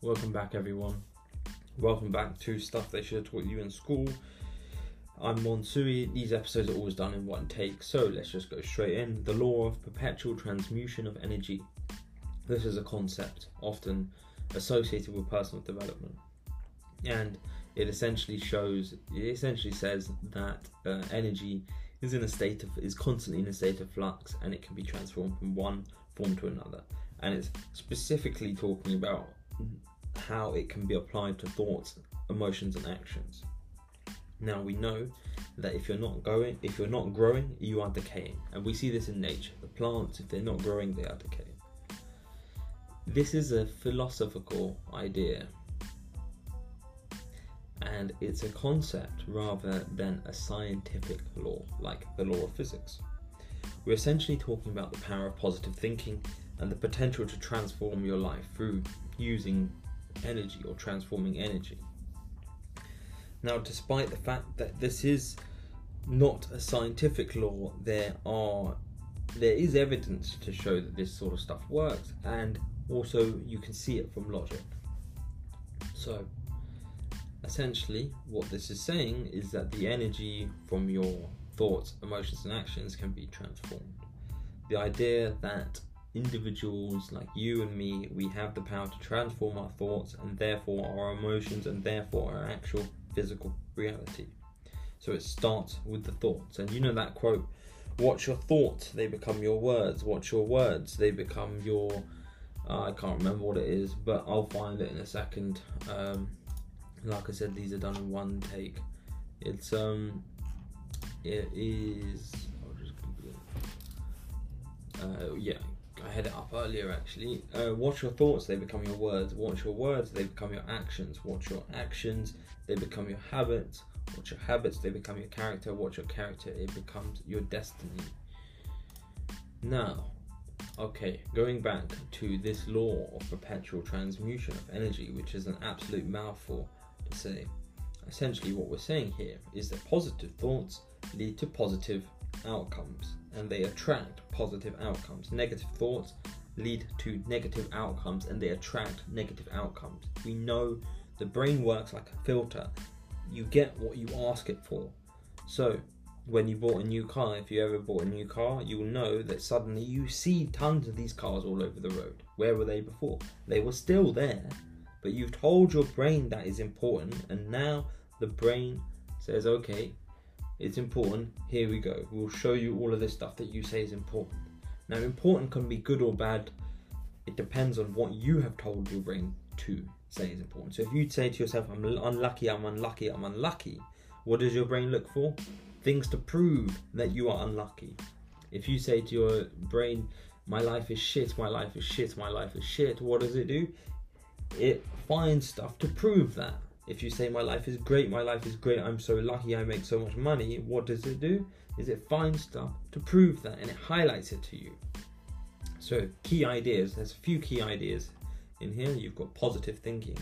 Welcome back, everyone. Welcome back to Stuff They Should Have Taught You in School. I'm Monsui. These episodes are always done in one take, so let's just go straight in. The law of perpetual transmutation of energy. This is a concept often associated with personal development, and it essentially shows, it essentially says that uh, energy is in a state of is constantly in a state of flux, and it can be transformed from one form to another. And it's specifically talking about how it can be applied to thoughts, emotions, and actions. Now we know that if you're not going, if you're not growing, you are decaying, and we see this in nature. The plants, if they're not growing, they are decaying. This is a philosophical idea, and it's a concept rather than a scientific law, like the law of physics. We're essentially talking about the power of positive thinking and the potential to transform your life through using energy or transforming energy. Now, despite the fact that this is not a scientific law, there are there is evidence to show that this sort of stuff works, and also you can see it from logic. So, essentially, what this is saying is that the energy from your thoughts, emotions, and actions can be transformed. The idea that individuals like you and me, we have the power to transform our thoughts and therefore our emotions and therefore our actual physical reality. So it starts with the thoughts. And you know that quote watch your thoughts, they become your words. Watch your words, they become your. Uh, I can't remember what it is, but I'll find it in a second. Um, like I said, these are done in one take. It's um, it is. Uh, yeah, I had it up earlier actually. Uh, watch your thoughts, they become your words. Watch your words, they become your actions. Watch your actions, they become your habits. Watch your habits, they become your character. Watch your character, it becomes your destiny. Now, okay, going back to this law of perpetual transmutation of energy, which is an absolute mouthful to say. Essentially, what we're saying here is that positive thoughts lead to positive outcomes and they attract positive outcomes. Negative thoughts lead to negative outcomes and they attract negative outcomes. We know the brain works like a filter. You get what you ask it for. So, when you bought a new car, if you ever bought a new car, you will know that suddenly you see tons of these cars all over the road. Where were they before? They were still there, but you've told your brain that is important, and now the brain says, okay, it's important. Here we go. We'll show you all of this stuff that you say is important. Now, important can be good or bad. It depends on what you have told your brain to say is important. So if you say to yourself, I'm unlucky, I'm unlucky, I'm unlucky, what does your brain look for? Things to prove that you are unlucky. If you say to your brain, my life is shit, my life is shit, my life is shit, what does it do? It finds stuff to prove that. If you say my life is great, my life is great, I'm so lucky, I make so much money, what does it do? Is it finds stuff to prove that and it highlights it to you. So key ideas, there's a few key ideas in here. You've got positive thinking,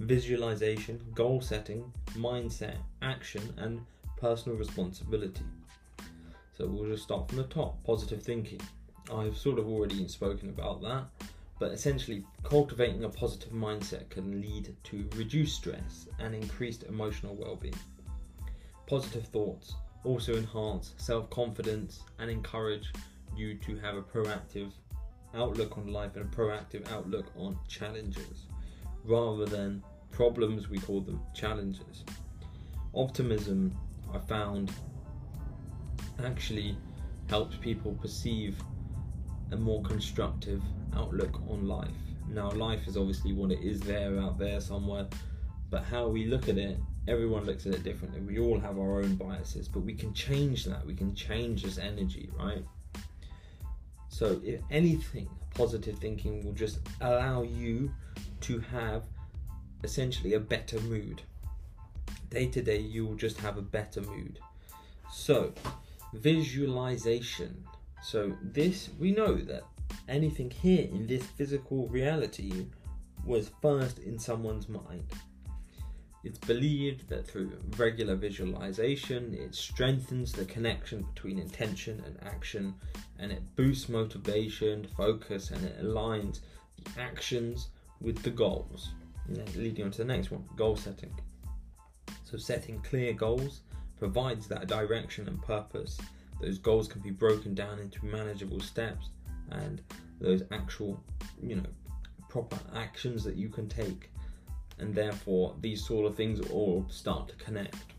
visualization, goal setting, mindset, action, and personal responsibility. So we'll just start from the top. Positive thinking. I've sort of already spoken about that. But essentially, cultivating a positive mindset can lead to reduced stress and increased emotional well being. Positive thoughts also enhance self confidence and encourage you to have a proactive outlook on life and a proactive outlook on challenges rather than problems, we call them challenges. Optimism, I found, actually helps people perceive a more constructive outlook on life. Now, life is obviously what it is there out there somewhere, but how we look at it, everyone looks at it differently. We all have our own biases, but we can change that. We can change this energy, right? So, if anything, positive thinking will just allow you to have essentially a better mood. Day to day, you will just have a better mood. So, visualization. So, this we know that anything here in this physical reality was first in someone's mind. It's believed that through regular visualization, it strengthens the connection between intention and action, and it boosts motivation, focus, and it aligns the actions with the goals. leading on to the next one goal setting. So, setting clear goals provides that direction and purpose. Those goals can be broken down into manageable steps and those actual, you know, proper actions that you can take. And therefore, these sort of things all start to connect.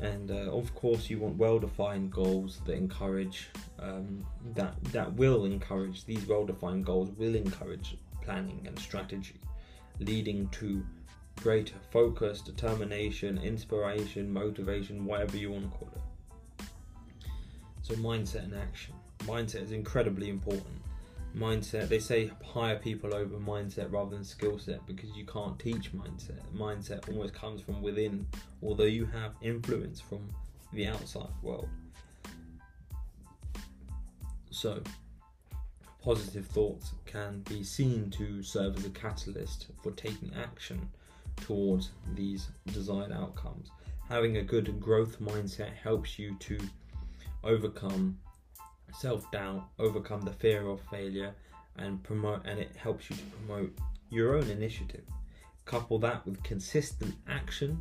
And uh, of course, you want well-defined goals that encourage um, that that will encourage these well-defined goals will encourage planning and strategy, leading to greater focus, determination, inspiration, motivation, whatever you want to call it. So, mindset and action. Mindset is incredibly important. Mindset, they say hire people over mindset rather than skill set because you can't teach mindset. Mindset almost comes from within, although you have influence from the outside world. So, positive thoughts can be seen to serve as a catalyst for taking action towards these desired outcomes. Having a good growth mindset helps you to overcome self doubt, overcome the fear of failure, and promote, and it helps you to promote your own initiative. Couple that with consistent action,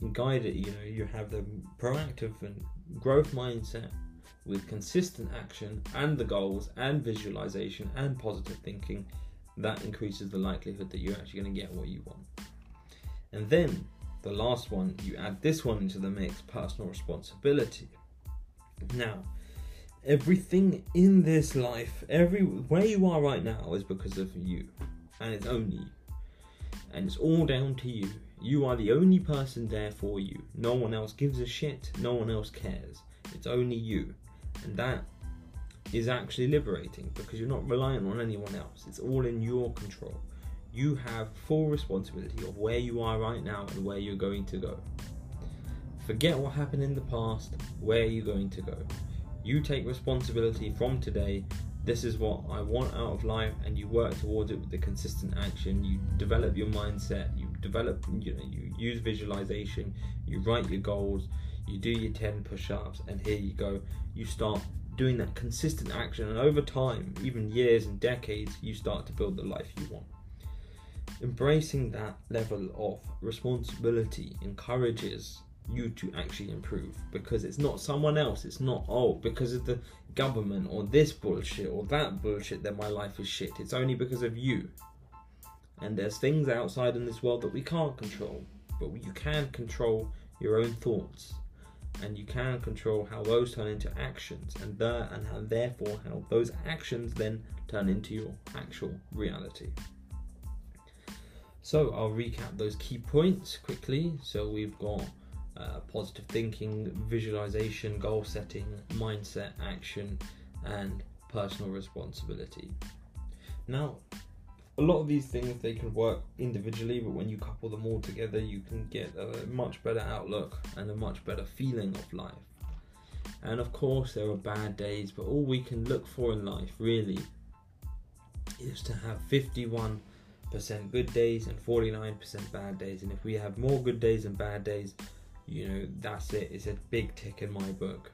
and guide it. You know, you have the proactive and growth mindset with consistent action and the goals and visualization and positive thinking. That increases the likelihood that you're actually going to get what you want. And then the last one, you add this one into the mix personal responsibility. Now, everything in this life, every where you are right now is because of you, and it's only you, and it's all down to you. You are the only person there for you. No one else gives a shit. No one else cares. It's only you, and that is actually liberating because you're not reliant on anyone else. It's all in your control. You have full responsibility of where you are right now and where you're going to go. Forget what happened in the past. Where are you going to go? You take responsibility from today. This is what I want out of life, and you work towards it with the consistent action. You develop your mindset. You develop, you know, you use visualization. You write your goals. You do your 10 push ups, and here you go. You start doing that consistent action, and over time, even years and decades, you start to build the life you want. Embracing that level of responsibility encourages you to actually improve because it's not someone else. It's not, oh, because of the government or this bullshit or that bullshit that my life is shit. It's only because of you. And there's things outside in this world that we can't control, but you can control your own thoughts and you can control how those turn into actions and there and how therefore how those actions then turn into your actual reality. So I'll recap those key points quickly. So we've got uh, positive thinking, visualization, goal setting, mindset, action, and personal responsibility. Now, a lot of these things they can work individually, but when you couple them all together, you can get a much better outlook and a much better feeling of life. And of course, there are bad days, but all we can look for in life really is to have 51% good days and 49% bad days. And if we have more good days and bad days, you know, that's it. It's a big tick in my book.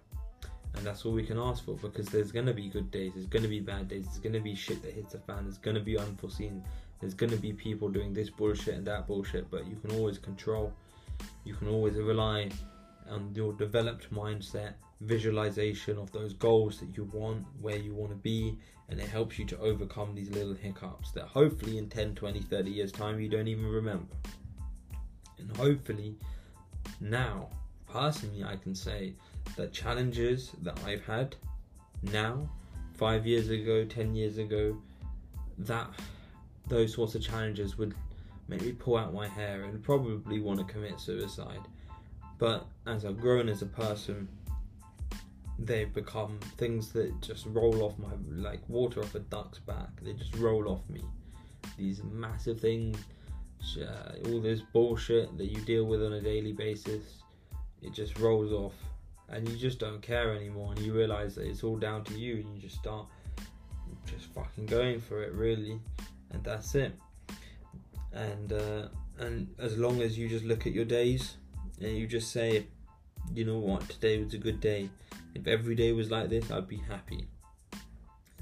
And that's all we can ask for because there's going to be good days, there's going to be bad days, there's going to be shit that hits the fan, there's going to be unforeseen, there's going to be people doing this bullshit and that bullshit, but you can always control, you can always rely on your developed mindset, visualization of those goals that you want, where you want to be, and it helps you to overcome these little hiccups that hopefully in 10, 20, 30 years' time you don't even remember. And hopefully now, personally, I can say that challenges that I've had now, five years ago, ten years ago, that those sorts of challenges would make me pull out my hair and probably want to commit suicide. But as I've grown as a person, they've become things that just roll off my like water off a duck's back. They just roll off me. These massive things uh, all this bullshit that you deal with on a daily basis, it just rolls off, and you just don't care anymore, and you realize that it's all down to you, and you just start just fucking going for it, really, and that's it. And uh, and as long as you just look at your days and you just say, you know what, today was a good day. If every day was like this, I'd be happy,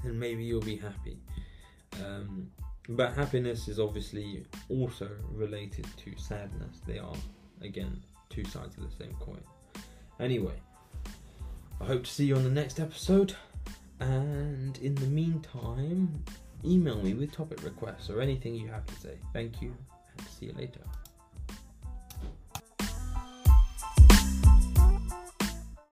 and maybe you'll be happy. Um, But happiness is obviously also related to sadness. They are, again, two sides of the same coin. Anyway, I hope to see you on the next episode. And in the meantime, email me with topic requests or anything you have to say. Thank you, and see you later.